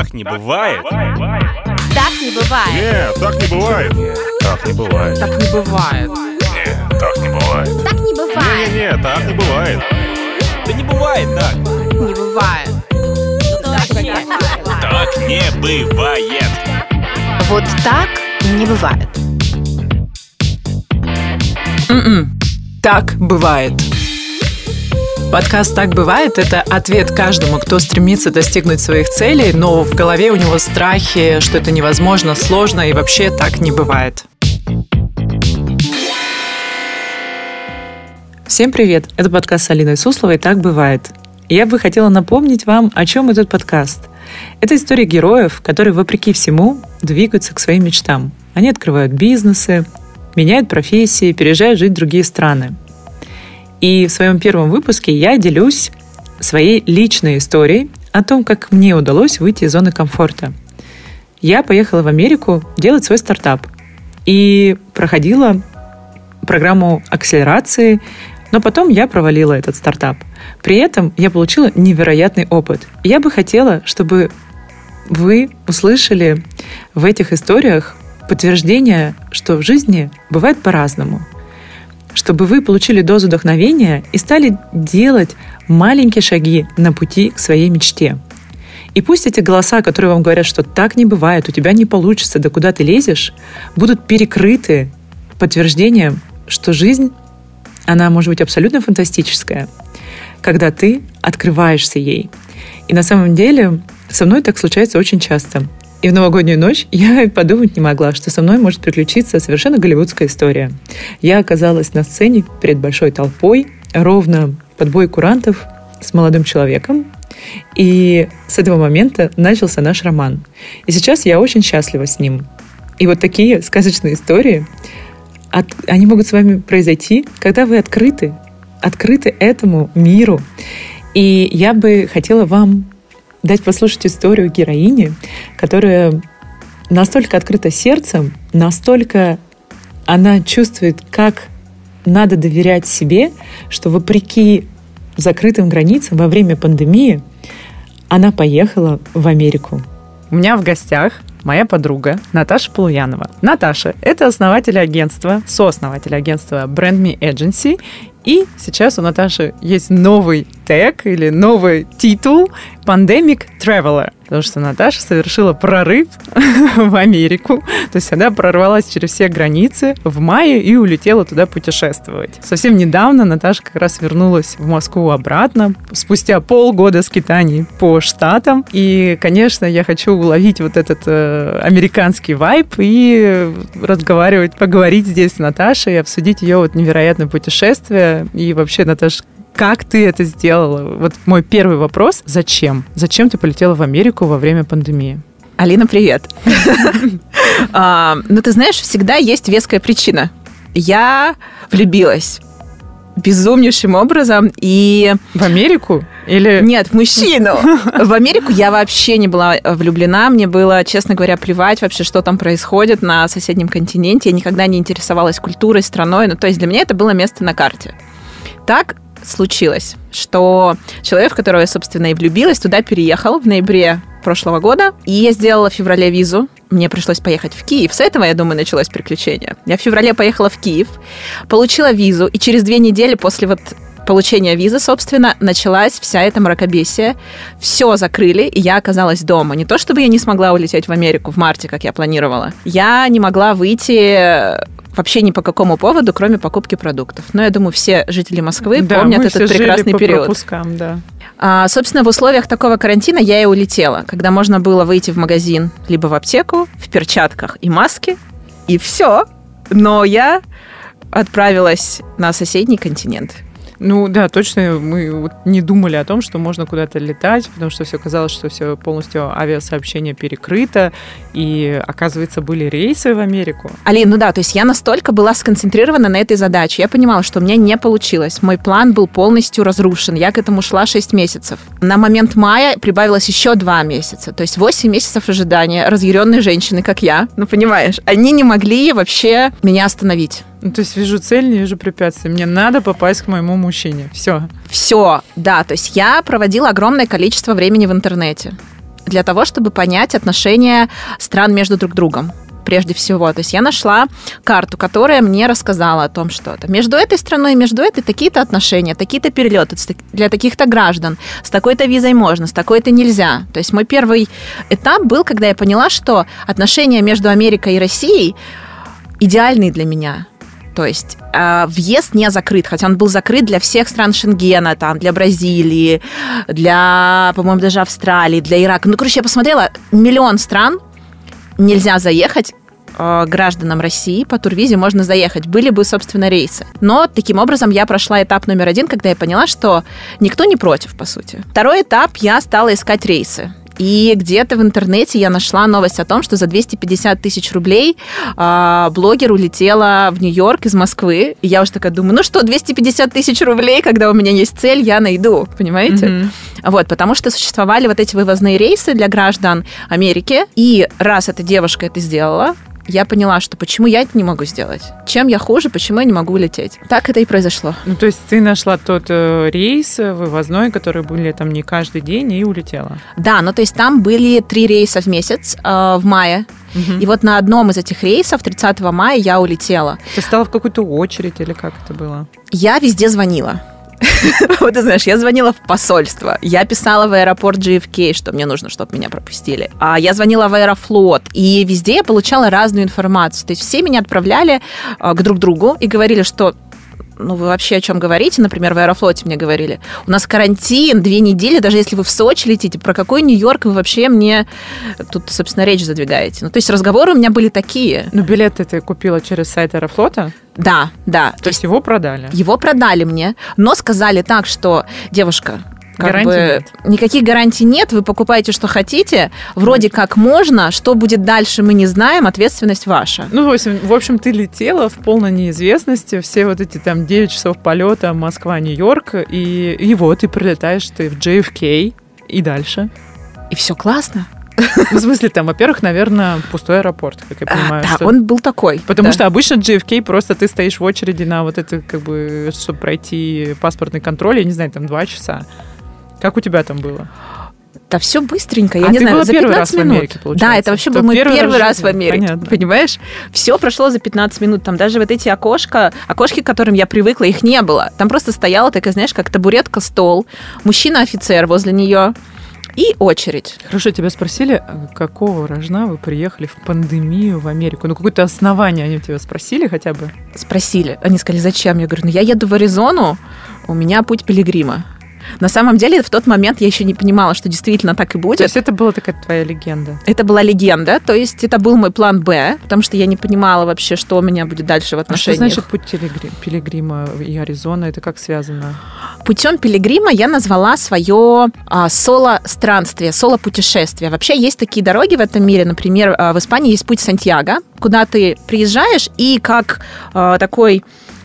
Так не бывает. Так не бывает. Нет, так не бывает. Так не бывает. Так не бывает. Нет, так не бывает. Так не бывает. Не-не-не, так не бывает. Да не бывает так. Не бывает. Так не бывает. Вот так не бывает. М-м. Так бывает. Подкаст «Так бывает» — это ответ каждому, кто стремится достигнуть своих целей, но в голове у него страхи, что это невозможно, сложно и вообще так не бывает. Всем привет! Это подкаст с Алиной Сусловой «Так бывает». Я бы хотела напомнить вам, о чем этот подкаст. Это история героев, которые, вопреки всему, двигаются к своим мечтам. Они открывают бизнесы, меняют профессии, переезжают жить в другие страны. И в своем первом выпуске я делюсь своей личной историей о том, как мне удалось выйти из зоны комфорта. Я поехала в Америку делать свой стартап и проходила программу акселерации, но потом я провалила этот стартап. При этом я получила невероятный опыт. Я бы хотела, чтобы вы услышали в этих историях подтверждение, что в жизни бывает по-разному – чтобы вы получили дозу вдохновения и стали делать маленькие шаги на пути к своей мечте. И пусть эти голоса, которые вам говорят, что так не бывает, у тебя не получится, да куда ты лезешь, будут перекрыты подтверждением, что жизнь, она может быть абсолютно фантастическая, когда ты открываешься ей. И на самом деле со мной так случается очень часто – и в новогоднюю ночь я подумать не могла, что со мной может приключиться совершенно голливудская история. Я оказалась на сцене перед большой толпой, ровно под бой курантов с молодым человеком, и с этого момента начался наш роман. И сейчас я очень счастлива с ним. И вот такие сказочные истории, они могут с вами произойти, когда вы открыты, открыты этому миру. И я бы хотела вам дать послушать историю героини, которая настолько открыта сердцем, настолько она чувствует, как надо доверять себе, что вопреки закрытым границам во время пандемии она поехала в Америку. У меня в гостях моя подруга Наташа Полуянова. Наташа – это основатель агентства, сооснователь агентства Brand Me Agency и сейчас у Наташи есть новый тег или новый титул Pandemic Traveler потому что Наташа совершила прорыв в Америку. То есть она прорвалась через все границы в мае и улетела туда путешествовать. Совсем недавно Наташа как раз вернулась в Москву обратно, спустя полгода скитаний по штатам. И, конечно, я хочу уловить вот этот э, американский вайб и разговаривать, поговорить здесь с Наташей, обсудить ее вот невероятное путешествие. И вообще, Наташа, как ты это сделала? Вот мой первый вопрос. Зачем? Зачем ты полетела в Америку во время пандемии? Алина, привет. А, ну, ты знаешь, всегда есть веская причина. Я влюбилась безумнейшим образом. И... В Америку? Или... Нет, в мужчину. В Америку я вообще не была влюблена. Мне было, честно говоря, плевать вообще, что там происходит на соседнем континенте. Я никогда не интересовалась культурой, страной. Ну, то есть для меня это было место на карте. Так случилось, что человек, в которого я, собственно, и влюбилась, туда переехал в ноябре прошлого года, и я сделала в феврале визу. Мне пришлось поехать в Киев. С этого, я думаю, началось приключение. Я в феврале поехала в Киев, получила визу, и через две недели после вот получения визы, собственно, началась вся эта мракобесие. Все закрыли, и я оказалась дома. Не то, чтобы я не смогла улететь в Америку в марте, как я планировала. Я не могла выйти вообще ни по какому поводу, кроме покупки продуктов. Но я думаю, все жители Москвы да, помнят этот прекрасный по период. Пропускам, да. А, собственно, в условиях такого карантина я и улетела, когда можно было выйти в магазин либо в аптеку в перчатках и маске, и все. Но я отправилась на соседний континент. Ну да, точно мы вот не думали о том, что можно куда-то летать, потому что все казалось, что все полностью авиасообщение перекрыто, и, оказывается, были рейсы в Америку. Алин, ну да, то есть я настолько была сконцентрирована на этой задаче, я понимала, что у меня не получилось. Мой план был полностью разрушен. Я к этому шла 6 месяцев. На момент мая прибавилось еще 2 месяца. То есть 8 месяцев ожидания разъяренной женщины, как я, ну понимаешь, они не могли вообще меня остановить. Ну, то есть вижу цель, не вижу препятствий. Мне надо попасть к моему мужчине. Все. Все, да. То есть я проводила огромное количество времени в интернете для того, чтобы понять отношения стран между друг другом прежде всего. То есть я нашла карту, которая мне рассказала о том, что это между этой страной и между этой такие-то отношения, такие-то перелеты для таких-то граждан. С такой-то визой можно, с такой-то нельзя. То есть мой первый этап был, когда я поняла, что отношения между Америкой и Россией идеальные для меня. То есть э, въезд не закрыт, хотя он был закрыт для всех стран Шенгена, там, для Бразилии, для, по-моему, даже Австралии, для Ирака. Ну, короче, я посмотрела миллион стран, нельзя заехать, э, гражданам России по турвизе можно заехать. Были бы, собственно, рейсы. Но таким образом я прошла этап номер один, когда я поняла, что никто не против, по сути. Второй этап, я стала искать рейсы. И где-то в интернете я нашла новость о том, что за 250 тысяч рублей э, блогер улетела в Нью-Йорк из Москвы. И я уже такая думаю, ну что, 250 тысяч рублей, когда у меня есть цель, я найду, понимаете? Mm-hmm. Вот, потому что существовали вот эти вывозные рейсы для граждан Америки. И раз эта девушка это сделала, я поняла, что почему я это не могу сделать? Чем я хуже, почему я не могу улететь? Так это и произошло. Ну, то есть ты нашла тот э, рейс вывозной, который были там не каждый день, и улетела? Да, ну то есть там были три рейса в месяц э, в мае. Угу. И вот на одном из этих рейсов 30 мая я улетела. Ты стала в какую-то очередь или как это было? Я везде звонила. Вот ты знаешь, я звонила в посольство, я писала в аэропорт JFK, что мне нужно, чтобы меня пропустили. А я звонила в Аэрофлот, и везде я получала разную информацию. То есть все меня отправляли а, к друг другу и говорили, что ну, вы вообще о чем говорите? Например, в Аэрофлоте мне говорили. У нас карантин, две недели, даже если вы в Сочи летите, про какой Нью-Йорк вы вообще мне тут, собственно, речь задвигаете? Ну, то есть разговоры у меня были такие. Ну, билеты ты купила через сайт Аэрофлота? Да, да. То, то есть его продали? Его продали мне, но сказали так, что девушка, как гарантий бы нет. никаких гарантий нет, вы покупаете, что хотите, вроде mm. как можно, что будет дальше, мы не знаем, ответственность ваша. Ну, в общем, в общем, ты летела в полной неизвестности, все вот эти там 9 часов полета Москва-Нью-Йорк, и, и вот, ты прилетаешь ты в JFK, и дальше. И все классно. В смысле, там, во-первых, наверное, пустой аэропорт, как я а, понимаю. А, да, он был такой. Потому да. что обычно JFK просто ты стоишь в очереди на вот это, как бы, чтобы пройти паспортный контроль, я не знаю, там, два часа. Как у тебя там было? Да все быстренько, я а не ты знаю, была за 15 первый раз минут. В Америке, получается. да, это вообще был мой первый, первый раз, в Америке, Понятно. понимаешь? Все прошло за 15 минут, там даже вот эти окошка, окошки, к которым я привыкла, их не было. Там просто стояла такая, знаешь, как табуретка, стол, мужчина-офицер возле нее, и очередь. Хорошо, тебя спросили, какого рожна вы приехали в пандемию в Америку? Ну, какое-то основание они тебя спросили хотя бы? Спросили. Они сказали, зачем? Я говорю, ну, я еду в Аризону, у меня путь пилигрима. На самом деле, в тот момент я еще не понимала, что действительно так и будет. То есть это была такая твоя легенда? Это была легенда, то есть это был мой план «Б», потому что я не понимала вообще, что у меня будет дальше в отношениях. А что значит путь пилигрима и Аризона? Это как связано? Путем пилигрима я назвала свое а, соло-странствие, соло-путешествие. Вообще есть такие дороги в этом мире, например, а, в Испании есть путь Сантьяго, куда ты приезжаешь и как а, такой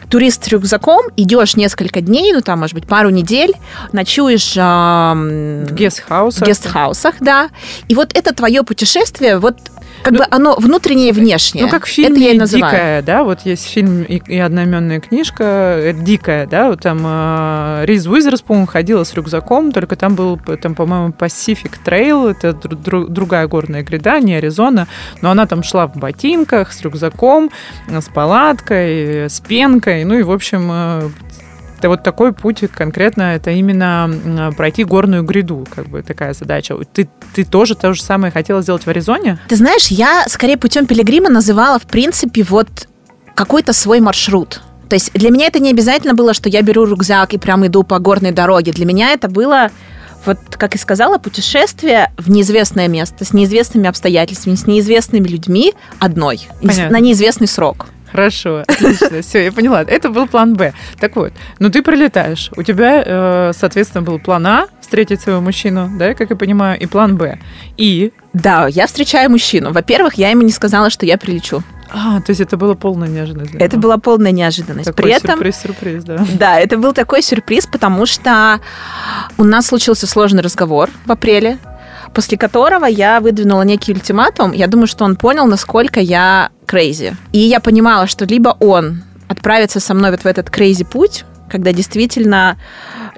турист с рюкзаком, идешь несколько дней, ну там, может быть, пару недель, ночуешь э, в гестхаусах. В гестхаусах, да. И вот это твое путешествие, вот как ну, бы оно внутреннее и внешнее. Ну, как в фильме это я и называю. «Дикая», да, вот есть фильм и, и одноименная книжка это «Дикая», да, вот там э, Риз Уизерспун ходила с рюкзаком, только там был, там, по-моему, Pacific Trail, это дру, другая горная гряда, не Аризона, но она там шла в ботинках, с рюкзаком, с палаткой, с пенкой, ну и, в общем, э, это вот такой путь конкретно, это именно пройти горную гряду, как бы такая задача. Ты, ты тоже то же самое хотела сделать в Аризоне? Ты знаешь, я скорее путем пилигрима называла, в принципе, вот какой-то свой маршрут. То есть для меня это не обязательно было, что я беру рюкзак и прям иду по горной дороге. Для меня это было вот, как и сказала, путешествие в неизвестное место, с неизвестными обстоятельствами, с неизвестными людьми одной, Понятно. на неизвестный срок. Хорошо, отлично, все, я поняла. Это был план Б. Так вот, ну ты прилетаешь, у тебя, э, соответственно, был план А, встретить своего мужчину, да, как я понимаю, и план Б. И... Да, я встречаю мужчину. Во-первых, я ему не сказала, что я прилечу. А, то есть это была полная неожиданность. Это была полная неожиданность. Такой При этом, сюрприз-сюрприз, да. Да, это был такой сюрприз, потому что у нас случился сложный разговор в апреле после которого я выдвинула некий ультиматум. Я думаю, что он понял, насколько я crazy. И я понимала, что либо он отправится со мной вот в этот crazy путь, когда действительно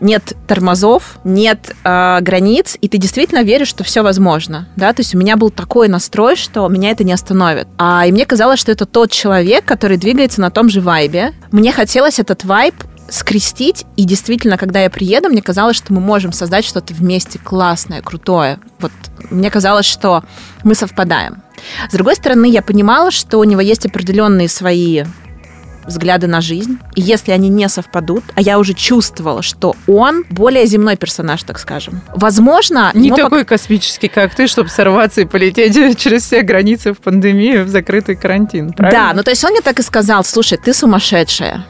нет тормозов, нет э, границ, и ты действительно веришь, что все возможно, да, то есть у меня был такой настрой, что меня это не остановит, а и мне казалось, что это тот человек, который двигается на том же вайбе. Мне хотелось этот вайб скрестить, и действительно, когда я приеду, мне казалось, что мы можем создать что-то вместе классное, крутое. Вот мне казалось, что мы совпадаем. С другой стороны, я понимала, что у него есть определенные свои взгляды на жизнь. И если они не совпадут, а я уже чувствовала, что он более земной персонаж, так скажем. Возможно, Не такой космический, как ты, чтобы сорваться и полететь через все границы в пандемию, в закрытый карантин, правильно? Да, ну то есть он мне так и сказал, слушай, ты сумасшедшая.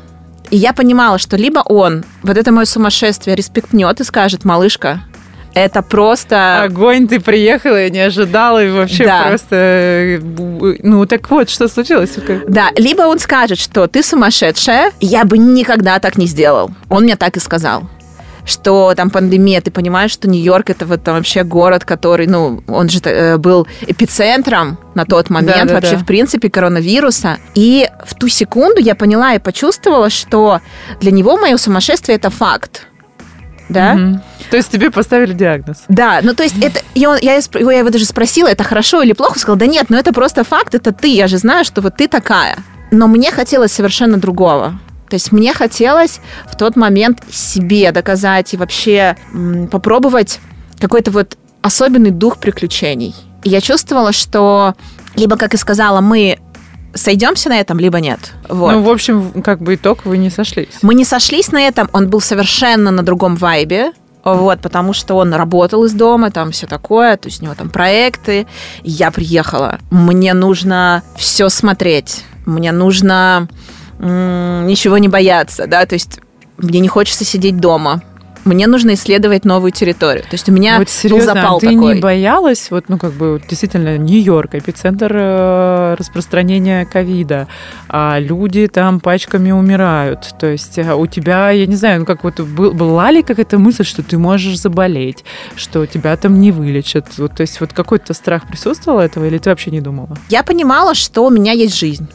И я понимала, что либо он вот это мое сумасшествие респектнет и скажет, малышка, это просто... Огонь, ты приехала, я не ожидала, и вообще Да. просто... э, Ну, так вот, что случилось? Да, либо он скажет, что ты сумасшедшая, я бы никогда так не сделал. Он мне так и сказал что там пандемия, ты понимаешь, что Нью-Йорк это вот там вообще город, который, ну, он же э, был эпицентром на тот момент Да-да-да. вообще в принципе коронавируса. И в ту секунду я поняла и почувствовала, что для него мое сумасшествие это факт. Да? Мгм. То есть тебе поставили диагноз? Да, ну то есть это, я, сп- его- я его даже спросила, это хорошо или плохо, сказал, да нет, ну это просто факт, это ты, я же знаю, что вот ты такая. Но мне хотелось совершенно другого. То есть мне хотелось в тот момент себе доказать и вообще м, попробовать какой-то вот особенный дух приключений. И я чувствовала, что либо, как и сказала, мы сойдемся на этом, либо нет. Вот. Ну, в общем, как бы итог, вы не сошлись. Мы не сошлись на этом, он был совершенно на другом вайбе, вот, потому что он работал из дома, там все такое, то есть у него там проекты. Я приехала. Мне нужно все смотреть. Мне нужно ничего не бояться, да, то есть мне не хочется сидеть дома. Мне нужно исследовать новую территорию. То есть у меня вот был серьезно, запал а ты такой. не боялась, вот, ну, как бы, действительно, Нью-Йорк, эпицентр э, распространения ковида, а люди там пачками умирают, то есть а у тебя, я не знаю, ну, как вот, был- была ли какая-то мысль, что ты можешь заболеть, что тебя там не вылечат, вот, то есть вот какой-то страх присутствовал этого, или ты вообще не думала? Я понимала, что у меня есть жизнь.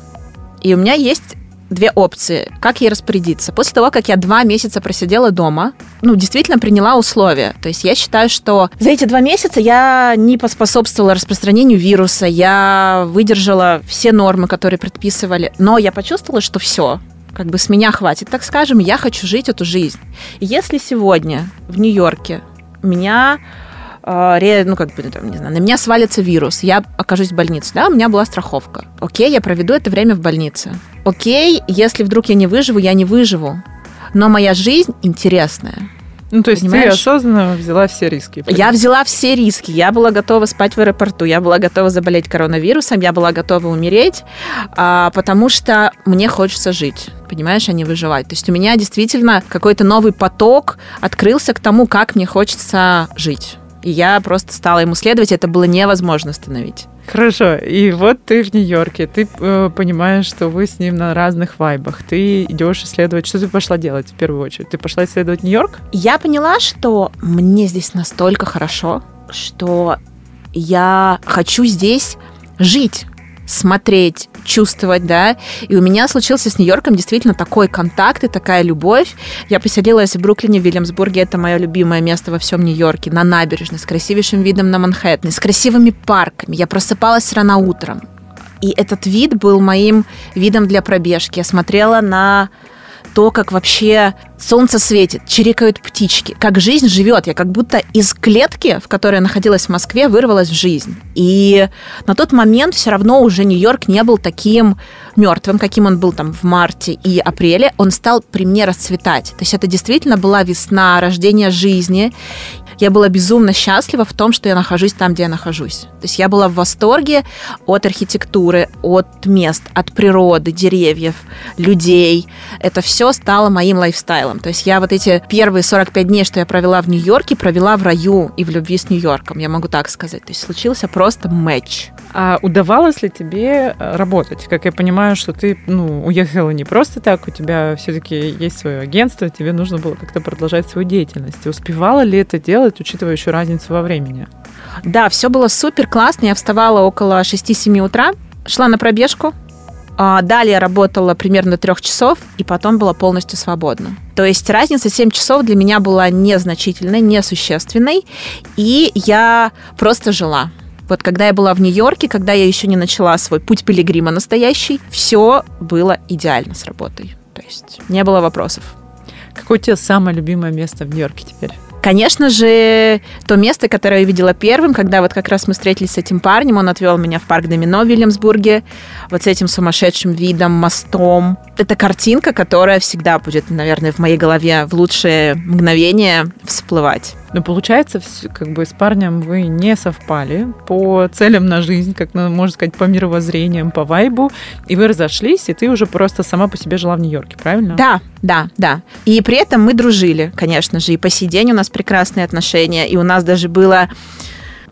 И у меня есть две опции, как ей распорядиться. После того, как я два месяца просидела дома, ну, действительно приняла условия. То есть я считаю, что за эти два месяца я не поспособствовала распространению вируса, я выдержала все нормы, которые предписывали, но я почувствовала, что все, как бы с меня хватит, так скажем, я хочу жить эту жизнь. Если сегодня в Нью-Йорке меня ре- ну, как бы, там, не знаю, на меня свалится вирус, я окажусь в больнице, да, у меня была страховка. Окей, я проведу это время в больнице. Окей, если вдруг я не выживу, я не выживу. Но моя жизнь интересная. Ну, то есть Понимаешь? ты осознанно взяла все риски. Я взяла все риски. Я была готова спать в аэропорту, я была готова заболеть коронавирусом, я была готова умереть, а, потому что мне хочется жить, понимаешь, а не выживать. То есть у меня действительно какой-то новый поток открылся к тому, как мне хочется жить. И я просто стала ему следовать, это было невозможно остановить. Хорошо, и вот ты в Нью-Йорке, ты э, понимаешь, что вы с ним на разных вайбах, ты идешь исследовать, что ты пошла делать в первую очередь? Ты пошла исследовать Нью-Йорк? Я поняла, что мне здесь настолько хорошо, что я хочу здесь жить, смотреть, чувствовать, да. И у меня случился с Нью-Йорком действительно такой контакт и такая любовь. Я поселилась в Бруклине, в Вильямсбурге. Это мое любимое место во всем Нью-Йорке. На набережной, с красивейшим видом на Манхэттен, с красивыми парками. Я просыпалась рано утром. И этот вид был моим видом для пробежки. Я смотрела на то, как вообще солнце светит, чирикают птички, как жизнь живет. Я как будто из клетки, в которой я находилась в Москве, вырвалась в жизнь. И на тот момент все равно уже Нью-Йорк не был таким мертвым, каким он был там в марте и апреле. Он стал при мне расцветать. То есть это действительно была весна, рождение жизни. Я была безумно счастлива в том, что я нахожусь там, где я нахожусь. То есть я была в восторге от архитектуры, от мест, от природы, деревьев, людей. Это все стало моим лайфстайлом. То есть я вот эти первые 45 дней, что я провела в Нью-Йорке, провела в раю и в любви с Нью-Йорком, я могу так сказать. То есть случился просто матч. А удавалось ли тебе э, работать? Как я понимаю, что ты ну, уехала не просто так, у тебя все-таки есть свое агентство, тебе нужно было как-то продолжать свою деятельность. Успевала ли это делать, учитывая еще разницу во времени? Да, все было супер классно. Я вставала около 6-7 утра, шла на пробежку, А Далее работала примерно трех часов, и потом была полностью свободна. То есть разница 7 часов для меня была незначительной, несущественной, и я просто жила. Вот когда я была в Нью-Йорке, когда я еще не начала свой путь пилигрима настоящий, все было идеально с работой. То есть не было вопросов. Какое у тебя самое любимое место в Нью-Йорке теперь? Конечно же, то место, которое я видела первым, когда вот как раз мы встретились с этим парнем, он отвел меня в парк Домино в Вильямсбурге, вот с этим сумасшедшим видом, мостом. Это картинка, которая всегда будет, наверное, в моей голове в лучшие мгновения всплывать. Ну, получается, как бы с парнем вы не совпали по целям на жизнь, как можно сказать, по мировоззрениям, по вайбу, и вы разошлись, и ты уже просто сама по себе жила в Нью-Йорке, правильно? Да, да, да. И при этом мы дружили, конечно же, и по сей день у нас прекрасные отношения, и у нас даже было...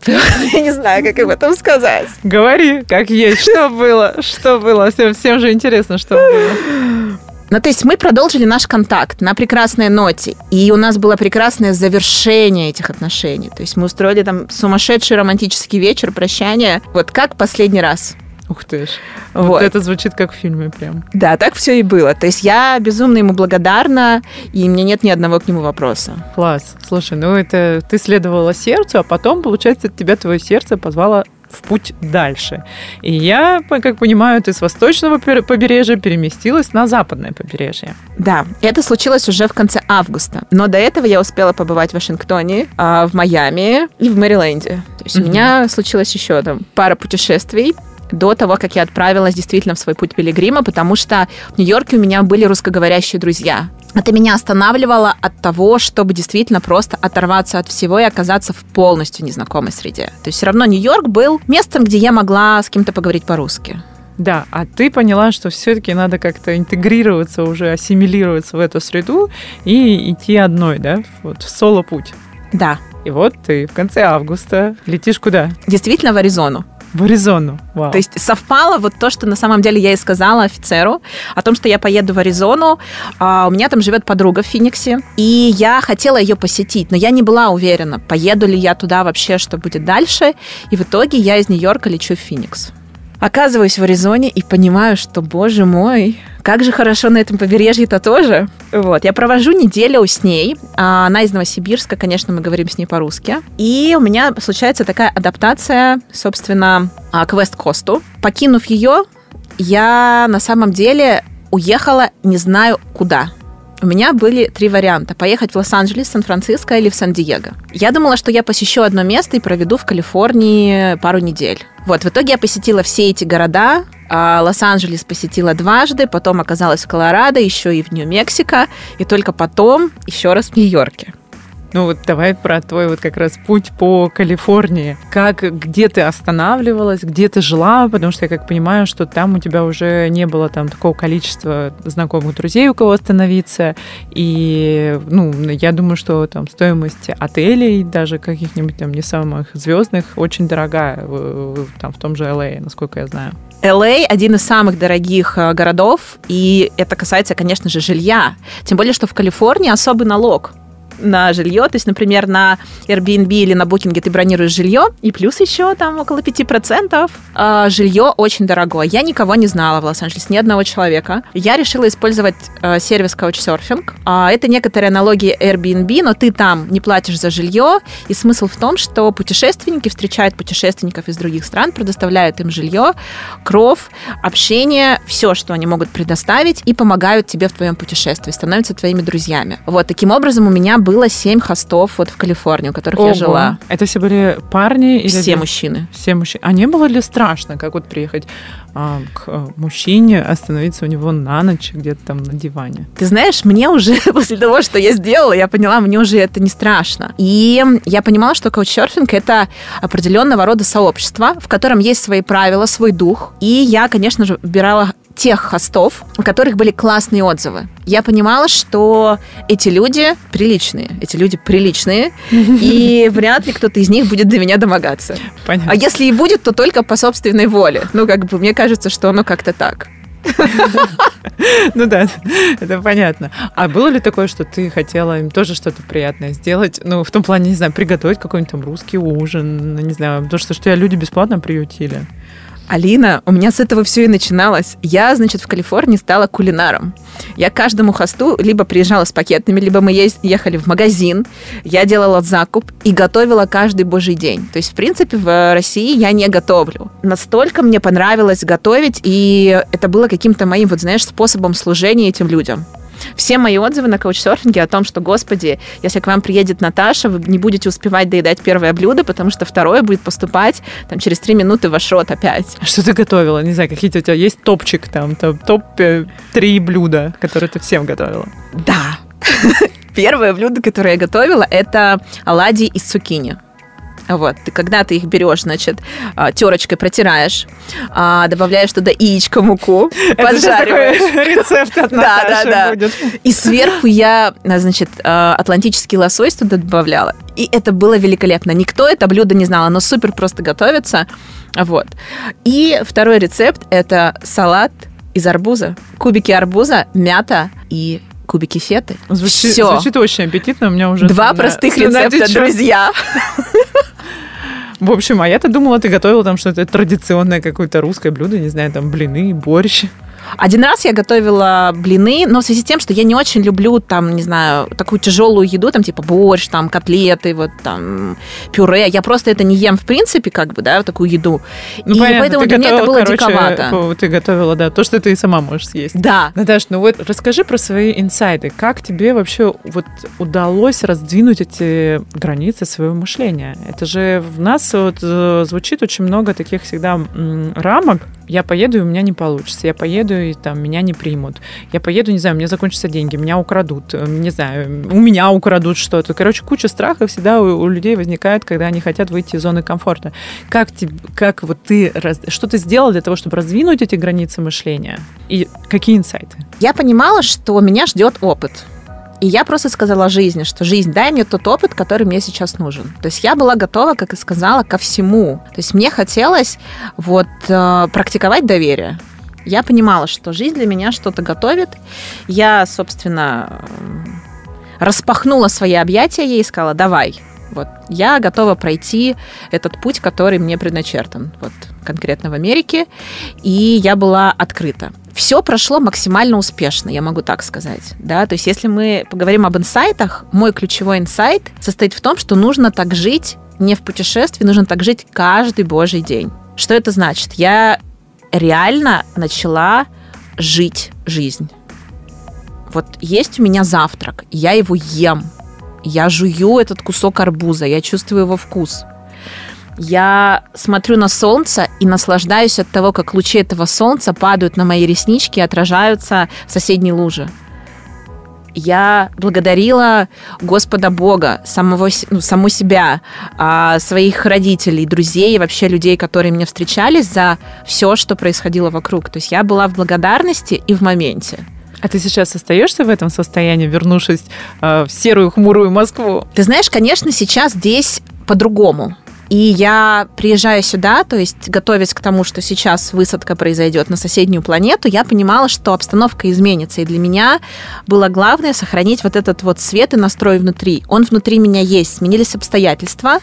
Я не знаю, как об этом сказать. Говори, как есть, что было, что было, всем, всем же интересно, что было. Ну, то есть мы продолжили наш контакт на прекрасной ноте, и у нас было прекрасное завершение этих отношений. То есть мы устроили там сумасшедший романтический вечер, прощание, вот как последний раз. Ух ты ж. Вот. Вот. это звучит как в фильме прям. Да, так все и было. То есть я безумно ему благодарна, и у меня нет ни одного к нему вопроса. Класс. Слушай, ну это ты следовала сердцу, а потом, получается, тебя твое сердце позвало в путь дальше. И я, как понимаю, ты с восточного побережья переместилась на западное побережье. Да, это случилось уже в конце августа. Но до этого я успела побывать в Вашингтоне, а, в Майами и в Мэриленде. То есть у Мгм. меня случилось еще там пара путешествий до того, как я отправилась действительно в свой путь пилигрима, потому что в Нью-Йорке у меня были русскоговорящие друзья. Это меня останавливало от того, чтобы действительно просто оторваться от всего и оказаться в полностью незнакомой среде. То есть все равно Нью-Йорк был местом, где я могла с кем-то поговорить по-русски. Да, а ты поняла, что все-таки надо как-то интегрироваться, уже ассимилироваться в эту среду и идти одной, да, вот в соло-путь. Да, И вот ты в конце августа летишь куда? действительно в Аризону. В Аризону. Вау. То есть совпало вот то, что на самом деле я и сказала офицеру, о том, что я поеду в Аризону. А, У меня там живет подруга в Фениксе, и я хотела ее посетить, но я не была уверена, поеду ли я туда вообще, что будет дальше. И в итоге я из Нью-Йорка лечу в Феникс. Оказываюсь в Аризоне и понимаю, что, боже мой, как же хорошо на этом побережье-то тоже. Вот, я провожу неделю с ней. А Она из Новосибирска, конечно, мы говорим с ней по-русски. И у меня случается такая адаптация, собственно, а, к Вест-Косту. Покинув ее, я на самом деле уехала не знаю куда. У меня были три варианта. Поехать в Лос-Анджелес, Сан-Франциско или в Сан-Диего. Я думала, что я посещу одно место и проведу в Калифорнии пару недель. Вот, в итоге я посетила все эти города. А, Лос-Анджелес посетила дважды, потом оказалась в Колорадо, еще и в Нью-Мексико, и только потом еще раз в Нью-Йорке. Ну вот давай про твой вот как раз путь по Калифорнии. Как, где ты останавливалась, где ты жила, потому что я как понимаю, что там у тебя уже не было там такого количества знакомых друзей, у кого остановиться. И, ну, я думаю, что там стоимость отелей, даже каких-нибудь там не самых звездных, очень дорогая там в том же LA, насколько я знаю. LA один из самых дорогих э, городов, и это касается, конечно же, жилья. Тем более, что в Калифорнии особый налог на жилье, то есть, например, на Airbnb или на Booking ты бронируешь жилье, и плюс еще там около 5%. А, жилье очень дорогое. Я никого не знала в Лос-Анджелесе, ни одного человека. Я решила использовать э, сервис Couchsurfing. А, это некоторые налоги Airbnb, но ты там не платишь за жилье, и смысл в том, что путешественники встречают путешественников из других стран, предоставляют им жилье, кров, общение, все, что они могут предоставить, и помогают тебе в твоем путешествии, становятся твоими друзьями. Вот таким образом у меня было семь хостов вот в Калифорнии, у которых я Ого. жила. Это все были парни или Все мужчины. Все мужчины. А не было ли страшно, как вот приехать а, к а, мужчине, остановиться у него на ночь где-то там на диване? Ты знаешь, мне уже после того, что я сделала, я поняла, мне уже это не страшно. И я понимала, что каучсерфинг — это определенного рода сообщество, в котором есть свои правила, свой дух. И я, конечно же, выбирала тех хостов, у которых были классные отзывы. Я понимала, что эти люди приличные, эти люди приличные, и вряд ли кто-то из них будет до меня домогаться. Понятно. А если и будет, то только по собственной воле. Ну, как бы, мне кажется, что оно как-то так. Ну да, это понятно. А было ли такое, что ты хотела им тоже что-то приятное сделать? Ну, в том плане, не знаю, приготовить какой-нибудь там русский ужин, ну, не знаю, потому что, что тебя люди бесплатно приютили. Алина, у меня с этого все и начиналось. Я, значит, в Калифорнии стала кулинаром. Я каждому хосту либо приезжала с пакетами, либо мы ехали в магазин, я делала закуп и готовила каждый божий день. То есть, в принципе, в России я не готовлю. Настолько мне понравилось готовить, и это было каким-то моим, вот знаешь, способом служения этим людям. Все мои отзывы на каучсерфинге о том, что, господи, если к вам приедет Наташа, вы не будете успевать доедать первое блюдо, потому что второе будет поступать там, через три минуты в ваш рот опять. А Что ты готовила? Не знаю, какие-то у тебя есть топчик там, там топ-3 блюда, которые ты всем готовила? Да. Первое блюдо, которое я готовила, это оладьи из цукини. Вот, ты, когда ты их берешь, значит, а, терочкой протираешь, а, добавляешь туда яичко, муку, поджариваешь. рецепт от Да, да, Наташи да. будет. И сверху я, а, значит, атлантический лосось туда добавляла. И это было великолепно. Никто это блюдо не знал, оно супер просто готовится. Вот. И второй рецепт – это салат из арбуза. Кубики арбуза, мята и кубики феты. Звучит, Всё. звучит очень аппетитно, у меня уже... Два слюна- простых слюна рецепта, течет. друзья. В общем, а я-то думала, ты готовила там что-то традиционное какое-то русское блюдо, не знаю, там блины, борщ. Один раз я готовила блины, но в связи с тем, что я не очень люблю там, не знаю, такую тяжелую еду, там типа борщ, там котлеты, вот там пюре. Я просто это не ем в принципе, как бы, да, такую еду. Ну, и понятно, поэтому для меня это было короче, диковато. Ты готовила, да, то, что ты и сама можешь съесть. Да. Наташ, ну вот расскажи про свои инсайты. Как тебе вообще вот удалось раздвинуть эти границы своего мышления? Это же в нас вот э, звучит очень много таких всегда рамок. Я поеду, и у меня не получится. Я поеду, и там меня не примут. Я поеду, не знаю, у меня закончатся деньги, меня украдут. э, Не знаю, у меня украдут что-то. Короче, куча страхов всегда у, у людей возникает, когда они хотят выйти из зоны комфорта. Как, тебе, как вот ты, что ты сделал для того, чтобы раздвинуть эти границы мышления? И какие инсайты? Я понимала, что меня ждет опыт. И я просто сказала жизни, что жизнь, дай мне тот опыт, который мне сейчас нужен. То есть я была готова, как и сказала, ко всему. То есть мне хотелось вот э, практиковать доверие. Я понимала, что жизнь для меня что-то готовит. Я, собственно, м, распахнула свои объятия ей и сказала, давай, вот, я готова пройти этот путь, который мне предначертан, вот, конкретно в Америке, и я была открыта. Все прошло максимально успешно, я могу так сказать, да, то есть если мы поговорим об инсайтах, мой ключевой инсайт состоит в том, что нужно так жить не в путешествии, нужно так жить каждый божий день. Что это значит? Я реально начала жить жизнь. Вот есть у меня завтрак, я его ем, я жую этот кусок арбуза, я чувствую его вкус. Я смотрю на солнце и наслаждаюсь от того, как лучи этого солнца падают на мои реснички и отражаются в соседней луже. Я благодарила Господа Бога, самого, ну, саму себя, а, своих родителей, друзей и вообще людей, которые мне встречались за все, что происходило вокруг. То есть я была в благодарности и в моменте. А ты сейчас остаешься в этом состоянии, вернувшись э, в серую хмурую Москву? Ты знаешь, конечно, сейчас здесь по-другому. И я приезжаю сюда, то есть готовясь к тому, что сейчас высадка произойдет на соседнюю планету, я понимала, что обстановка изменится. И для меня было главное сохранить вот этот вот свет и настрой внутри. Он внутри меня есть. Сменились обстоятельства.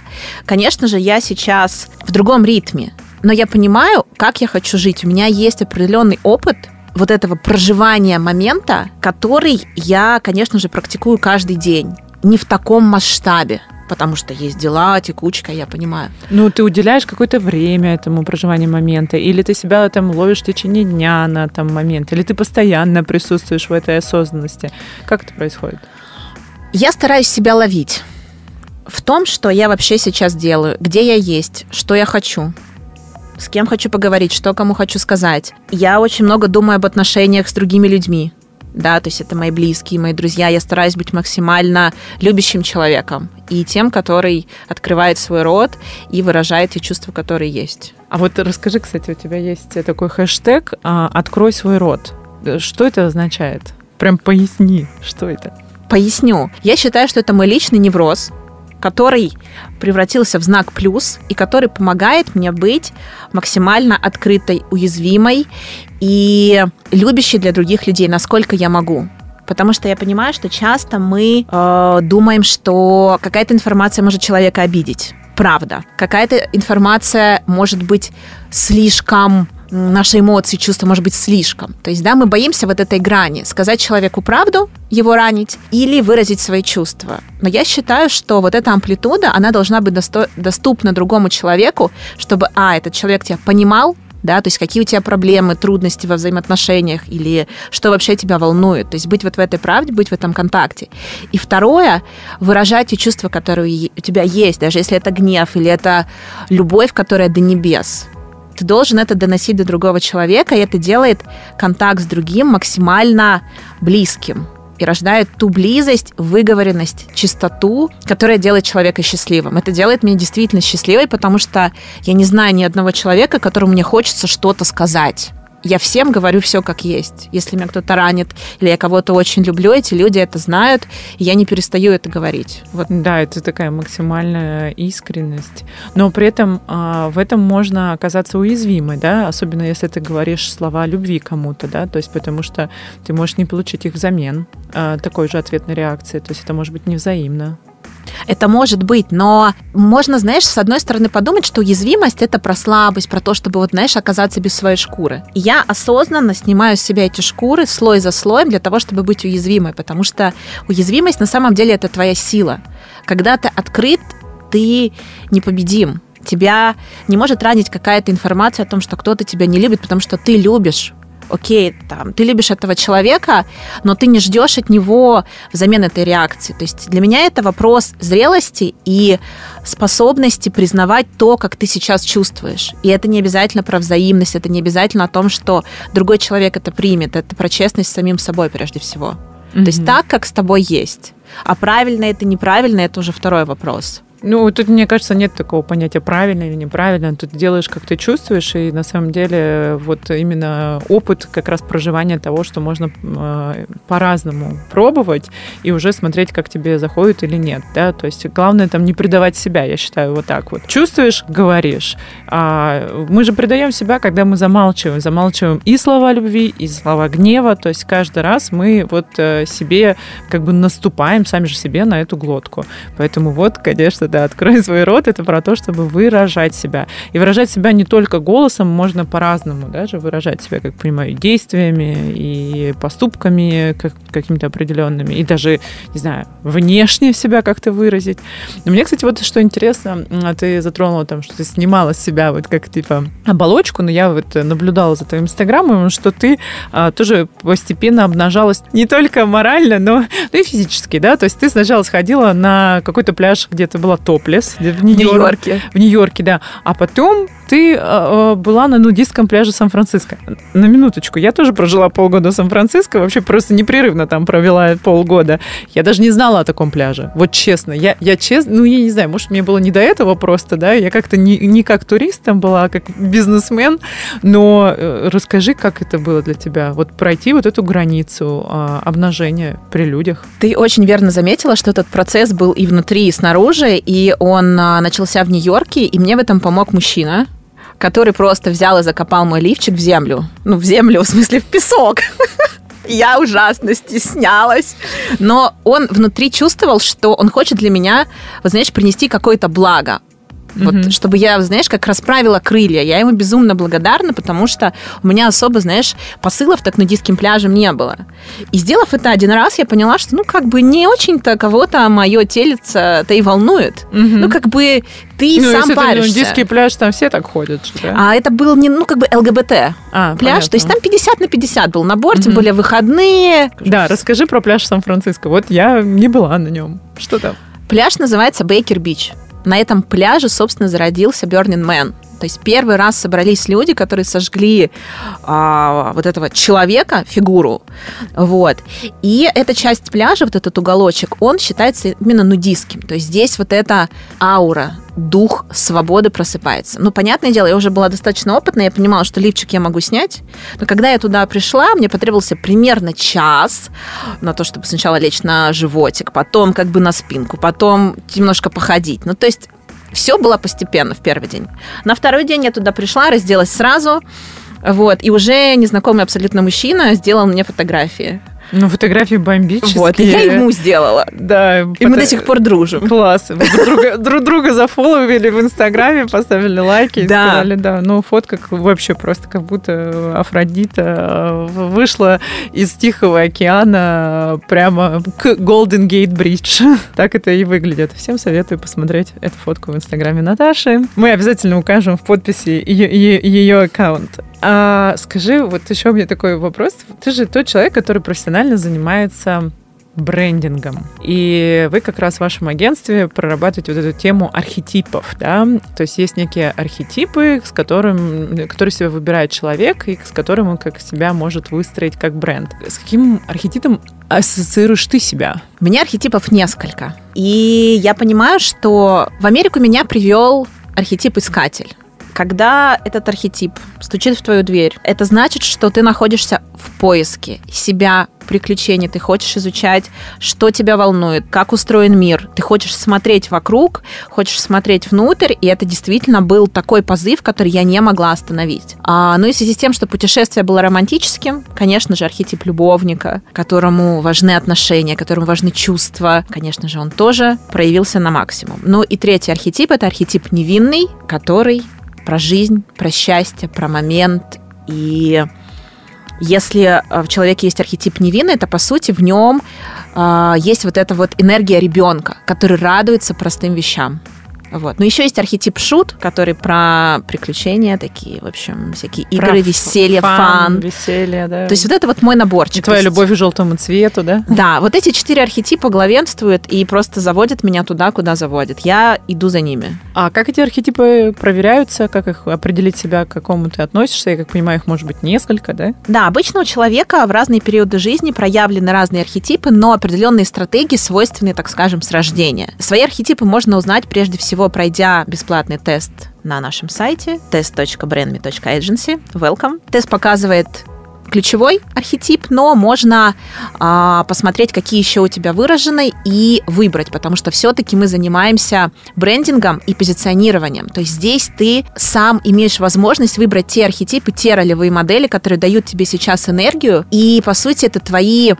Конечно же, я сейчас в другом ритме. Но я понимаю, как я хочу жить. У меня есть определенный опыт вот этого проживания момента, который я, конечно же, практикую каждый день. Не в таком масштабе, потому что есть дела, текучка, я понимаю. Ну, ты уделяешь какое-то время этому проживанию момента, или ты себя там ловишь в течение дня на там момент, или ты постоянно присутствуешь в этой осознанности. Как это происходит? Я стараюсь себя ловить в том, что я вообще сейчас делаю, где я есть, что я хочу, с кем хочу поговорить, что кому хочу сказать. Я очень много думаю об отношениях с другими людьми. Да, то есть это мои близкие, мои друзья. Я стараюсь быть максимально любящим человеком и тем, который открывает свой рот и выражает те чувства, которые есть. А вот расскажи, кстати, у тебя есть такой хэштег а, «Открой свой рот». Что это означает? Прям поясни, что это. Поясню. Я считаю, что это мой личный невроз, который превратился в знак плюс и который помогает мне быть максимально открытой, уязвимой и любящей для других людей, насколько я могу. Потому что я понимаю, что часто мы э, думаем, что какая-то информация может человека обидеть. правда. Какая-то информация может быть слишком наши эмоции, чувства, может быть, слишком. То есть, да, мы боимся вот этой грани. Сказать человеку правду, его ранить, или выразить свои чувства. Но я считаю, что вот эта амплитуда, она должна быть досто- доступна другому человеку, чтобы, а, этот человек тебя понимал, да, то есть какие у тебя проблемы, трудности во взаимоотношениях или что вообще тебя волнует. То есть быть вот в этой правде, быть в этом контакте. И второе, выражать те чувства, которые у тебя есть, даже если это гнев или это любовь, которая до небес. Ты должен это доносить до другого человека, и это делает контакт с другим максимально близким и рождает ту близость, выговоренность, чистоту, которая делает человека счастливым. Это делает меня действительно счастливой, потому что я не знаю ни одного человека, которому мне хочется что-то сказать я всем говорю все как есть. Если меня кто-то ранит или я кого-то очень люблю, эти люди это знают, и я не перестаю это говорить. Вот. Да, это такая максимальная искренность. Но при этом а, в этом можно оказаться уязвимой, да, особенно если ты говоришь слова любви кому-то, да, то есть потому что ты можешь не получить их взамен а, такой же ответной реакции, то есть это может быть невзаимно. Это может быть, но можно, знаешь, с одной стороны подумать, что уязвимость это про слабость, про то, чтобы, вот, знаешь, оказаться без своей шкуры. И я осознанно снимаю с себя эти шкуры слой за слоем для того, чтобы быть уязвимой, потому что уязвимость на самом деле это твоя сила. Когда ты открыт, ты непобедим. Тебя не может ранить какая-то информация о том, что кто-то тебя не любит, потому что ты любишь окей, там, ты любишь этого человека, но ты не ждешь от него взамен этой реакции. То есть для меня это вопрос зрелости и способности признавать то, как ты сейчас чувствуешь. И это не обязательно про взаимность, это не обязательно о том, что другой человек это примет. Это про честность с самим собой прежде всего. Mm-hmm. То есть так, как с тобой есть. А правильно это, неправильно, это уже второй вопрос. Ну, тут, мне кажется, нет такого понятия правильно или неправильно. Тут делаешь, как ты чувствуешь, и на самом деле вот именно опыт как раз проживания того, что можно э, по-разному пробовать и уже смотреть, как тебе заходит или нет, да, то есть главное там не предавать себя, я считаю, вот так вот. Чувствуешь, говоришь. А мы же предаем себя, когда мы замалчиваем, замалчиваем и слова любви, и слова гнева, то есть каждый раз мы вот э, себе как бы наступаем сами же себе на эту глотку. Поэтому вот, конечно, да, открой свой рот, это про то, чтобы выражать себя. И выражать себя не только голосом, можно по-разному даже выражать себя, как понимаю, действиями и поступками как, какими-то определенными, и даже, не знаю, внешне себя как-то выразить. Но мне, кстати, вот что интересно, ты затронула там, что ты снимала себя вот как типа оболочку, но я вот наблюдала за твоим инстаграмом, что ты а, тоже постепенно обнажалась не только морально, но, но и физически, да, то есть ты сначала сходила на какой-то пляж, где ты была топлес в Нью-Йорке. В Нью-Йорке, да. А потом ты э, была на нудистском пляже Сан-Франциско. На минуточку. Я тоже прожила полгода в Сан-Франциско, вообще просто непрерывно там провела полгода. Я даже не знала о таком пляже. Вот честно. Я, я честно, ну, я не знаю, может, мне было не до этого просто, да, я как-то не, не как турист там была, а как бизнесмен, но э, расскажи, как это было для тебя, вот пройти вот эту границу э, обнажения при людях. Ты очень верно заметила, что этот процесс был и внутри, и снаружи, и он а, начался в Нью-Йорке, и мне в этом помог мужчина, который просто взял и закопал мой лифчик в землю. Ну, в землю, в смысле, в песок. Я ужасно стеснялась. Но он внутри чувствовал, что он хочет для меня, вот знаешь, принести какое-то благо. Вот, mm-hmm. чтобы я, знаешь, как расправила крылья. Я ему безумно благодарна, потому что у меня особо, знаешь, посылов так нудистским пляжем не было. И сделав это один раз, я поняла, что, ну, как бы не очень-то кого-то мое телице-то и волнует. Mm-hmm. Ну, как бы ты ну, сам если паришься. Ну, нудистский пляж, там все так ходят. Да? А это был не, ну, как бы ЛГБТ а, пляж. Понятно. То есть там 50 на 50 был набор, mm-hmm. тем более выходные. Да, расскажи про пляж Сан-Франциско. Вот я не была на нем. Что там? Пляж называется Baker Beach на этом пляже, собственно, зародился Burning Man. То есть первый раз собрались люди, которые сожгли а, вот этого человека, фигуру. Вот. И эта часть пляжа, вот этот уголочек, он считается именно нудистским. То есть здесь вот эта аура, дух свободы просыпается. Ну, понятное дело, я уже была достаточно опытная, я понимала, что лифчик я могу снять. Но когда я туда пришла, мне потребовался примерно час на то, чтобы сначала лечь на животик, потом как бы на спинку, потом немножко походить. Ну, то есть все было постепенно в первый день. На второй день я туда пришла, разделась сразу, вот, и уже незнакомый абсолютно мужчина сделал мне фотографии. Ну, фотографии бомбические. Вот, и я ему сделала. Да. И мы до сих пор дружим. Класс. Вы друг друга, друг друга зафоловили в Инстаграме, поставили лайки и Да. сказали, да, ну, фотка вообще просто как будто Афродита э, вышла из Тихого океана прямо к Golden Gate Bridge. Так это и выглядит. Всем советую посмотреть эту фотку в Инстаграме Наташи. Мы обязательно укажем в подписи ее, ее- ее аккаунт. А скажи, вот еще у меня такой вопрос. Ты же тот человек, который профессионально занимается брендингом. И вы как раз в вашем агентстве прорабатываете вот эту тему архетипов, да? То есть есть некие архетипы, с которым, которые себе выбирает человек, и с которым он как себя может выстроить как бренд. С каким архетипом ассоциируешь ты себя? У меня архетипов несколько. И я понимаю, что в Америку меня привел архетип искатель. Когда этот архетип стучит в твою дверь, это значит, что ты находишься в поиске себя, приключений, ты хочешь изучать, что тебя волнует, как устроен мир, ты хочешь смотреть вокруг, хочешь смотреть внутрь, и это действительно был такой позыв, который я не могла остановить. А, ну и в связи с тем, что путешествие было романтическим, конечно же, архетип любовника, которому важны отношения, которому важны чувства, конечно же, он тоже проявился на максимум. Ну и третий архетип – это архетип невинный, который про жизнь, про счастье, про момент. И если э, в человеке есть архетип невинный, это, по сути, в нем э, есть вот эта вот энергия ребенка, который радуется простым вещам. Вот. Но еще есть архетип шут, который про приключения такие, в общем, всякие игры, Про веселье, фан, фан. веселье, да. То есть вот это вот мой наборчик. И твоя есть- любовь к желтому цвету, да? Да, вот эти четыре архетипа главенствуют и просто заводят меня туда, куда заводят. Я иду за ними. А как эти архетипы проверяются? Как их определить себя, к какому ты относишься? Я как понимаю, их может быть несколько, да? Да, обычно у человека в разные периоды жизни проявлены разные архетипы, но определенные стратегии свойственны, так скажем, с рождения. Свои архетипы можно узнать прежде всего, пройдя бесплатный тест на нашем сайте test.brandme.agency. Welcome. Тест показывает ключевой архетип, но можно а, посмотреть, какие еще у тебя выражены, и выбрать, потому что все-таки мы занимаемся брендингом и позиционированием. То есть здесь ты сам имеешь возможность выбрать те архетипы, те ролевые модели, которые дают тебе сейчас энергию, и по сути это твои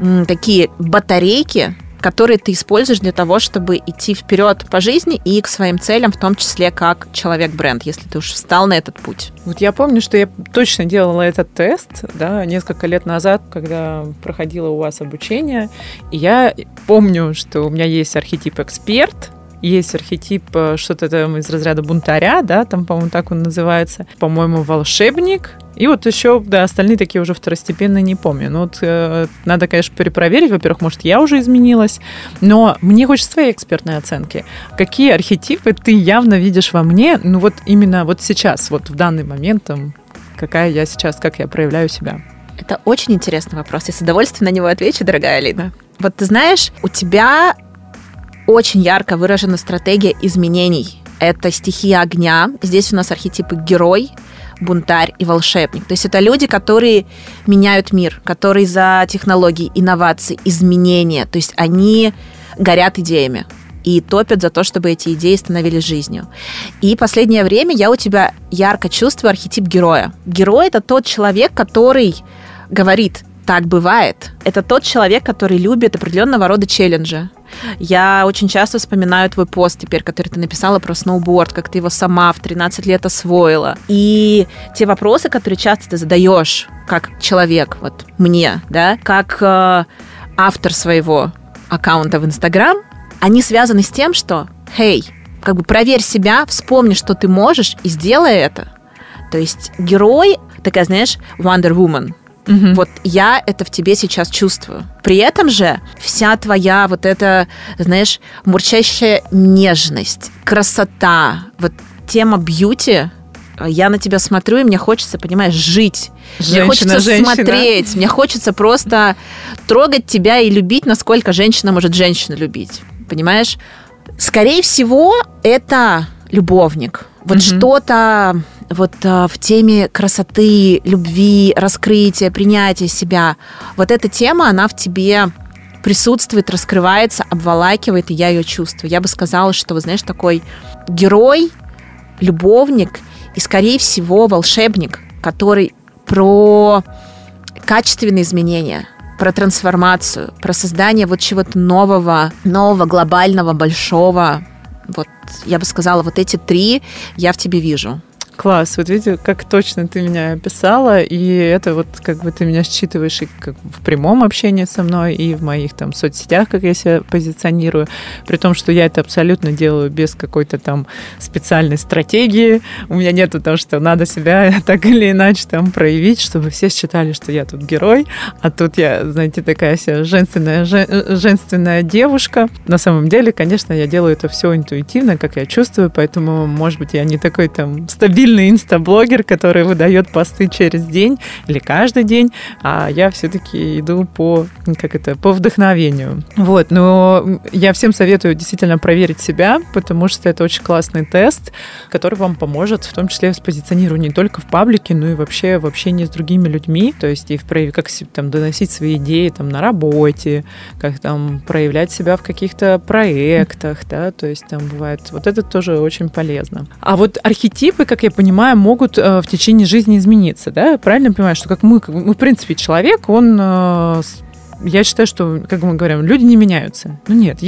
м, такие батарейки, которые ты используешь для того, чтобы идти вперед по жизни и к своим целям, в том числе как человек-бренд, если ты уж встал на этот путь. Вот я помню, что я точно делала этот тест, да, несколько лет назад, когда проходила у вас обучение. И я помню, что у меня есть архетип эксперт, есть архетип э, что-то там из разряда бунтаря, да, там, по-моему, так он называется. По-моему, волшебник. И вот еще, да, остальные такие уже второстепенные не помню. Ну вот э, надо, конечно, перепроверить. Во-первых, может, я уже изменилась. Но мне хочется твоей экспертной оценки. Какие архетипы ты явно видишь во мне, ну вот именно вот сейчас, вот в данный момент, там, какая я сейчас, как я проявляю себя? Это очень интересный вопрос. Я с удовольствием на него отвечу, дорогая Алина. Вот ты знаешь, у тебя очень ярко выражена стратегия изменений. Это стихия огня. Здесь у нас архетипы герой, бунтарь и волшебник. То есть это люди, которые меняют мир, которые за технологии, инновации, изменения. То есть они горят идеями и топят за то, чтобы эти идеи становились жизнью. И последнее время я у тебя ярко чувствую архетип героя. Герой — это тот человек, который говорит, так бывает. Это тот человек, который любит определенного рода челленджи. Я очень часто вспоминаю твой пост теперь, который ты написала про сноуборд, как ты его сама в 13 лет освоила. И те вопросы, которые часто ты задаешь как человек, вот мне, да, как э, автор своего аккаунта в Инстаграм, они связаны с тем, что, хей, как бы проверь себя, вспомни, что ты можешь, и сделай это. То есть герой, такая, знаешь, Wonder Woman, вот я это в тебе сейчас чувствую. При этом же вся твоя вот эта, знаешь, мурчащая нежность, красота, вот тема бьюти, я на тебя смотрю, и мне хочется, понимаешь, жить. мне Женщина, хочется женщина. смотреть, мне хочется просто трогать тебя и любить, насколько женщина может женщину любить. Понимаешь? Скорее всего, это любовник. Вот Мгм. что-то вот а, в теме красоты, любви, раскрытия, принятия себя. Вот эта тема, она в тебе присутствует, раскрывается, обволакивает, и я ее чувствую. Я бы сказала, что, вы знаешь, такой герой, любовник и, скорее всего, волшебник, который про качественные изменения. про трансформацию, про создание вот чего-то нового, нового, глобального, большого. Вот я бы сказала, вот эти три я в тебе вижу. Класс, вот видите, как точно ты меня описала, и это вот как бы ты меня считываешь и как в прямом общении со мной, и в моих там соцсетях, как я себя позиционирую, при том, что я это абсолютно делаю без какой-то там специальной стратегии, у меня нету того, что надо себя так или иначе там проявить, чтобы все считали, что я тут герой, а тут я, знаете, такая вся женственная, жен- женственная девушка. На самом деле, конечно, я делаю это все интуитивно, как я чувствую, поэтому, может быть, я не такой там стабильный инстаблогер, который выдает посты через день или каждый день, а я все-таки иду по, как это, по вдохновению. Вот, но я всем советую действительно проверить себя, потому что это очень классный тест, который вам поможет, в том числе с позиционированием не только в паблике, но и вообще в общении с другими людьми, то есть и в прояве, как там доносить свои идеи там на работе, как там проявлять себя в каких-то проектах, да, то есть там бывает, вот это тоже очень полезно. А вот архетипы, как я понимаю, могут э, в течение жизни измениться, да? Правильно понимаю, что как мы, как, ну, в принципе, человек, он э, я считаю, что, как мы говорим, люди не меняются. Ну нет,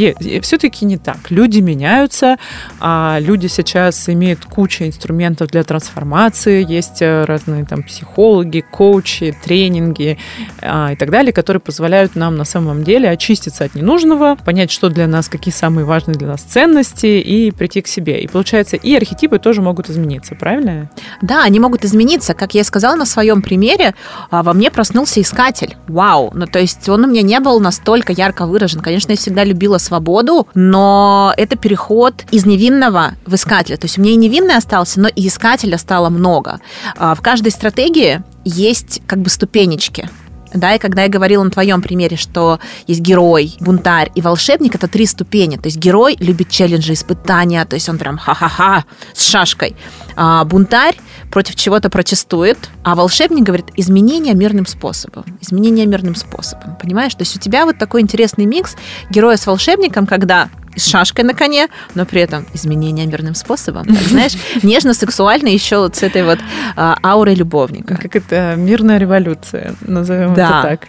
все-таки не так. Люди меняются, а люди сейчас имеют кучу инструментов для трансформации, есть э, разные там психологи, коучи, тренинги а, и так далее, которые позволяют нам на самом деле очиститься от ненужного, понять, что для нас, какие самые важные для нас ценности и прийти к себе. И получается, и архетипы тоже могут измениться, правильно? Да, они могут измениться. Как я сказала на своем примере, а, во мне проснулся искатель. Вау! Ну, то есть он он у меня не был настолько ярко выражен. Конечно, я всегда любила свободу, но это переход из невинного в искателя. То есть у меня и невинный остался, но и искателя стало много. А, в каждой стратегии есть как бы ступенечки. Да, и когда я говорила на твоем примере, что есть герой, бунтарь и волшебник, это три ступени. То есть герой любит челленджи, испытания, то есть он прям ха-ха-ха с шашкой. А бунтарь против чего-то протестует, а волшебник говорит изменения мирным способом. Изменения мирным способом. Понимаешь? То есть у тебя вот такой интересный микс героя с волшебником, когда с шашкой на коне, но при этом изменения мирным способом. Так, знаешь, нежно-сексуально еще вот с этой вот а, аурой любовника. Как это мирная революция, назовем да. это так.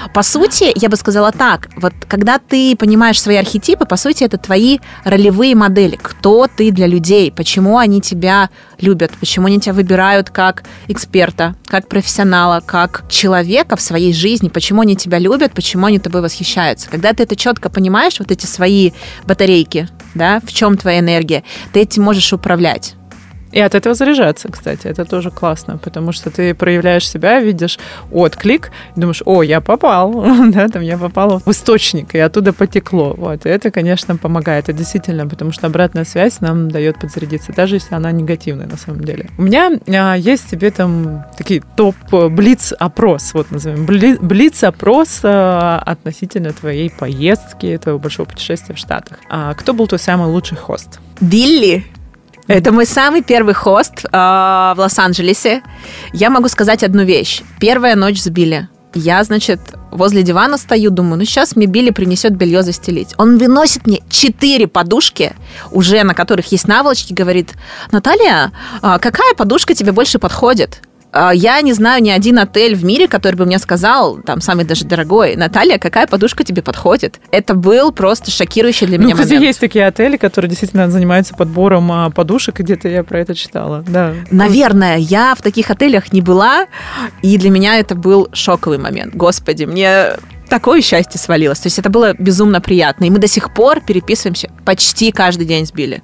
По сути, я бы сказала так, вот когда ты понимаешь свои архетипы, по сути, это твои ролевые модели. Кто ты для людей, почему они тебя любят, почему они тебя выбирают как эксперта, как профессионала, как человека в своей жизни, почему они тебя любят, почему они тобой восхищаются. Когда ты это четко понимаешь, вот эти свои батарейки, да, в чем твоя энергия, ты этим можешь управлять. И от этого заряжаться, кстати, это тоже классно, потому что ты проявляешь себя, видишь отклик, думаешь, о, я попал, да, там я попал в источник, и оттуда потекло. Вот, и это, конечно, помогает, это действительно, потому что обратная связь нам дает подзарядиться, даже если она негативная на самом деле. У меня а, есть тебе там такие топ-блиц-опрос, вот назовем, блиц-опрос а, относительно твоей поездки, твоего большого путешествия в Штатах. А, кто был твой самый лучший хост? Билли. Это мой самый первый хост э, в Лос-Анджелесе. Я могу сказать одну вещь. Первая ночь с Билли. Я, значит, возле дивана стою, думаю, ну сейчас мне Билли принесет белье застелить. Он выносит мне четыре подушки, уже на которых есть наволочки, говорит, Наталья, а какая подушка тебе больше подходит? А, я не знаю ни один отель в мире, который бы мне сказал, там, самый даже дорогой, Наталья, какая подушка тебе подходит? Это был просто шокирующий для меня ну, момент. есть такие отели, которые действительно занимаются подбором а, подушек, где-то я про это читала, да. Наверное, я в таких отелях не была, и для меня это был шоковый момент. Господи, мне такое счастье свалилось. То есть это было безумно приятно. И мы до сих пор переписываемся почти каждый день с Билли.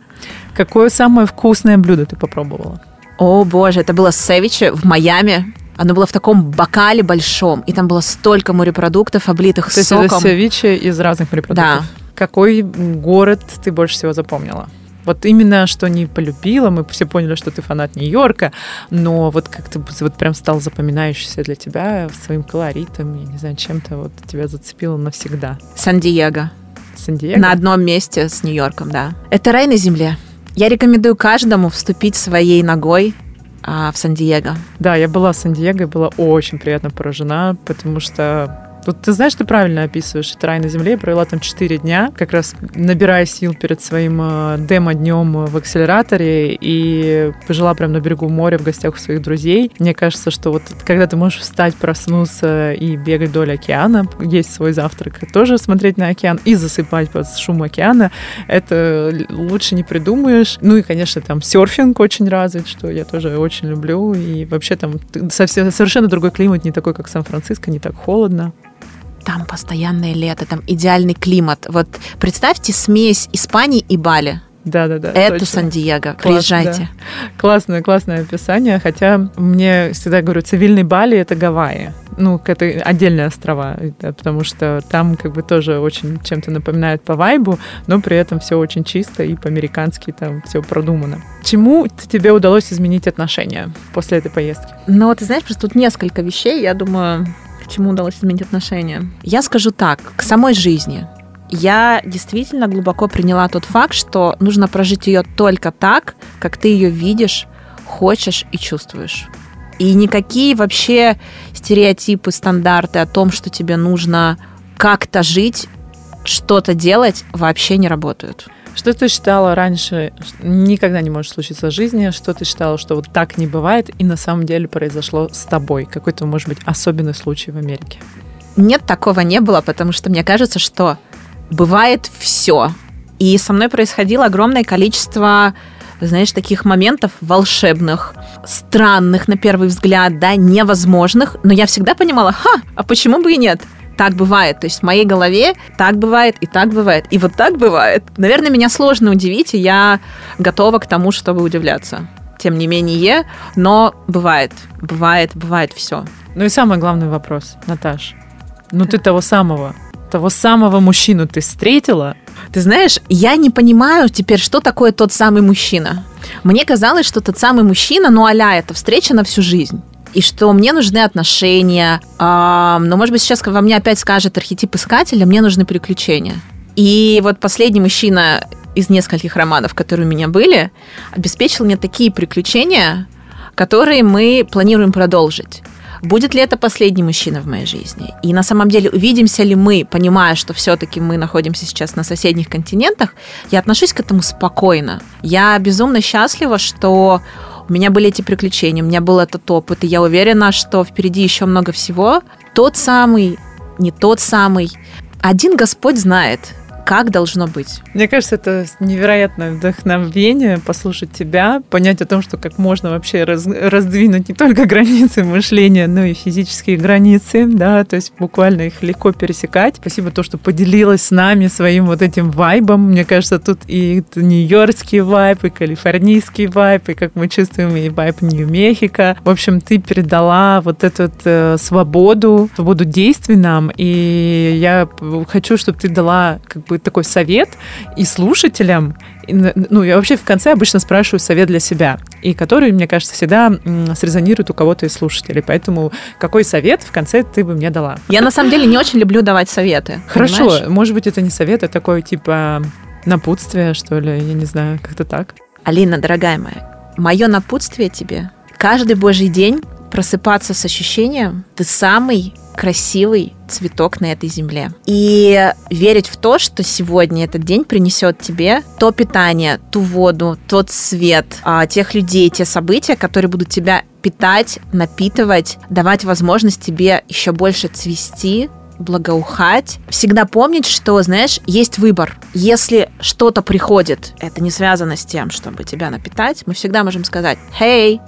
Какое самое вкусное блюдо ты попробовала? О, боже, это было севиче в Майами. Оно было в таком бокале большом, и там было столько морепродуктов, облитых То соком. есть это севиче из разных морепродуктов? Да. Какой город ты больше всего запомнила? Вот именно, что не полюбила, мы все поняли, что ты фанат Нью-Йорка, но вот как-то вот прям стал запоминающийся для тебя своим колоритом, я не знаю, чем-то вот тебя зацепило навсегда. Сан-Диего. Сан-Диего? На одном месте с Нью-Йорком, да. Это рай на земле. Я рекомендую каждому вступить своей ногой а, в Сан-Диего. Да, я была в Сан-Диего и была очень приятно поражена, потому что Вот ты знаешь, ты правильно описываешь это рай на земле. Я провела там 4 дня, как раз набирая сил перед своим э, демо-днем в акселераторе и пожила прям на берегу моря в гостях у своих друзей. Мне кажется, что вот когда ты можешь встать, проснуться и бегать вдоль океана, есть свой завтрак, тоже смотреть на океан и засыпать под шум океана, это лучше не придумаешь. Ну и, конечно, там серфинг очень развит, что я тоже очень люблю. И вообще там совсем, совершенно другой климат, не такой, как Сан-Франциско, не так холодно. Там постоянное лето, там идеальный климат. Вот представьте смесь Испании и Бали. Да, да, да. Это Сан-Диего. Приезжайте. Да. Классное, классное описание. Хотя мне всегда говорю, цивильный Бали это Гавайи. Ну, это отдельные острова, да, потому что там как бы тоже очень чем-то напоминает по вайбу, но при этом все очень чисто и по-американски там все продумано. Чему тебе удалось изменить отношения после этой поездки? Ну, ты знаешь, просто тут несколько вещей, я думаю, чему удалось изменить отношения. Я скажу так, к самой жизни я действительно глубоко приняла тот факт, что нужно прожить ее только так, как ты ее видишь, хочешь и чувствуешь. И никакие вообще стереотипы, стандарты о том, что тебе нужно как-то жить, что-то делать, вообще не работают. Что ты считала раньше никогда не может случиться в жизни? Что ты считала, что вот так не бывает, и на самом деле произошло с тобой? Какой-то, может быть, особенный случай в Америке? Нет, такого не было, потому что мне кажется, что бывает все. И со мной происходило огромное количество знаешь, таких моментов волшебных, странных на первый взгляд, да, невозможных, но я всегда понимала, ха, а почему бы и нет? Так бывает. То есть в моей голове так бывает и так бывает. И вот так бывает. Наверное, меня сложно удивить, и я готова к тому, чтобы удивляться. Тем не менее, но бывает, бывает, бывает все. Ну и самый главный вопрос, Наташ. Ну ты того самого того самого мужчину ты встретила? Ты знаешь, я не понимаю теперь, что такое тот самый мужчина. Мне казалось, что тот самый мужчина, ну аля, это встреча на всю жизнь и что мне нужны отношения. А, но, может быть, сейчас во мне опять скажет архетип искателя, мне нужны приключения. И вот последний мужчина из нескольких романов, которые у меня были, обеспечил мне такие приключения, которые мы планируем продолжить. Будет ли это последний мужчина в моей жизни? И на самом деле увидимся ли мы, понимая, что все-таки мы находимся сейчас на соседних континентах, я отношусь к этому спокойно. Я безумно счастлива, что у меня были эти приключения, у меня был этот опыт, и я уверена, что впереди еще много всего. Тот самый, не тот самый. Один Господь знает, как должно быть. Мне кажется, это невероятное вдохновение послушать тебя, понять о том, что как можно вообще раз, раздвинуть не только границы мышления, но и физические границы, да, то есть буквально их легко пересекать. Спасибо то, что поделилась с нами своим вот этим вайбом. Мне кажется, тут и нью-йоркский вайб, и калифорнийский вайб, и как мы чувствуем, и вайб Нью-Мехико. В общем, ты передала вот эту э, свободу, свободу действий нам, и я хочу, чтобы ты дала как бы такой совет и слушателям, ну, я вообще в конце обычно спрашиваю совет для себя, и который, мне кажется, всегда срезонирует у кого-то из слушателей. Поэтому какой совет в конце ты бы мне дала? Я на самом деле не очень люблю давать советы. Хорошо, понимаешь? может быть, это не совет, а такое типа напутствие, что ли, я не знаю, как-то так. Алина, дорогая моя, мое напутствие тебе каждый божий день просыпаться с ощущением, ты самый красивый цветок на этой земле. И верить в то, что сегодня этот день принесет тебе то питание, ту воду, тот свет, а, тех людей, те события, которые будут тебя питать, напитывать, давать возможность тебе еще больше цвести, благоухать. Всегда помнить, что, знаешь, есть выбор. Если что-то приходит, это не связано с тем, чтобы тебя напитать, мы всегда можем сказать, «Хей,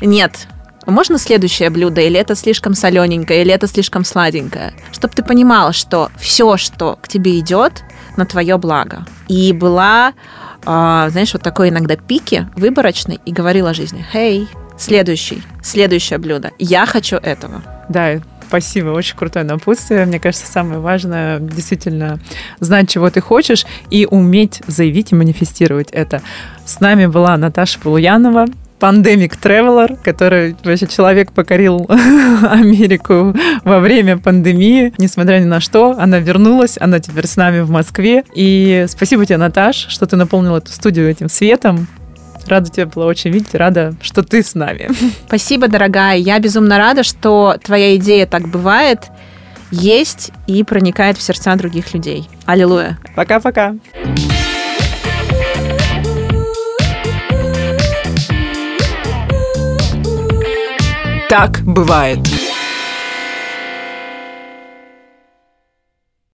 нет, можно следующее блюдо, или это слишком солененькое, или это слишком сладенькое. Чтобы ты понимала, что все, что к тебе идет, на твое благо. И была, э, знаешь, вот такой иногда пики выборочной и говорила жизни, «Хей, следующий, следующее блюдо, я хочу этого». Да, Спасибо, очень крутое напутствие. Мне кажется, самое важное действительно знать, чего ты хочешь, и уметь заявить и манифестировать это. С нами была Наташа Полуянова, Pandemic Traveler, который вообще человек покорил Америку во время пандемии. Несмотря ни на что, она вернулась, она теперь с нами в Москве. И спасибо тебе, Наташ, что ты наполнила эту студию этим светом. Рада тебя была очень видеть, рада, что ты с нами. Спасибо, дорогая. Я безумно рада, что твоя идея так бывает. есть и проникает в сердца других людей. Аллилуйя. Пока-пока. Так бывает.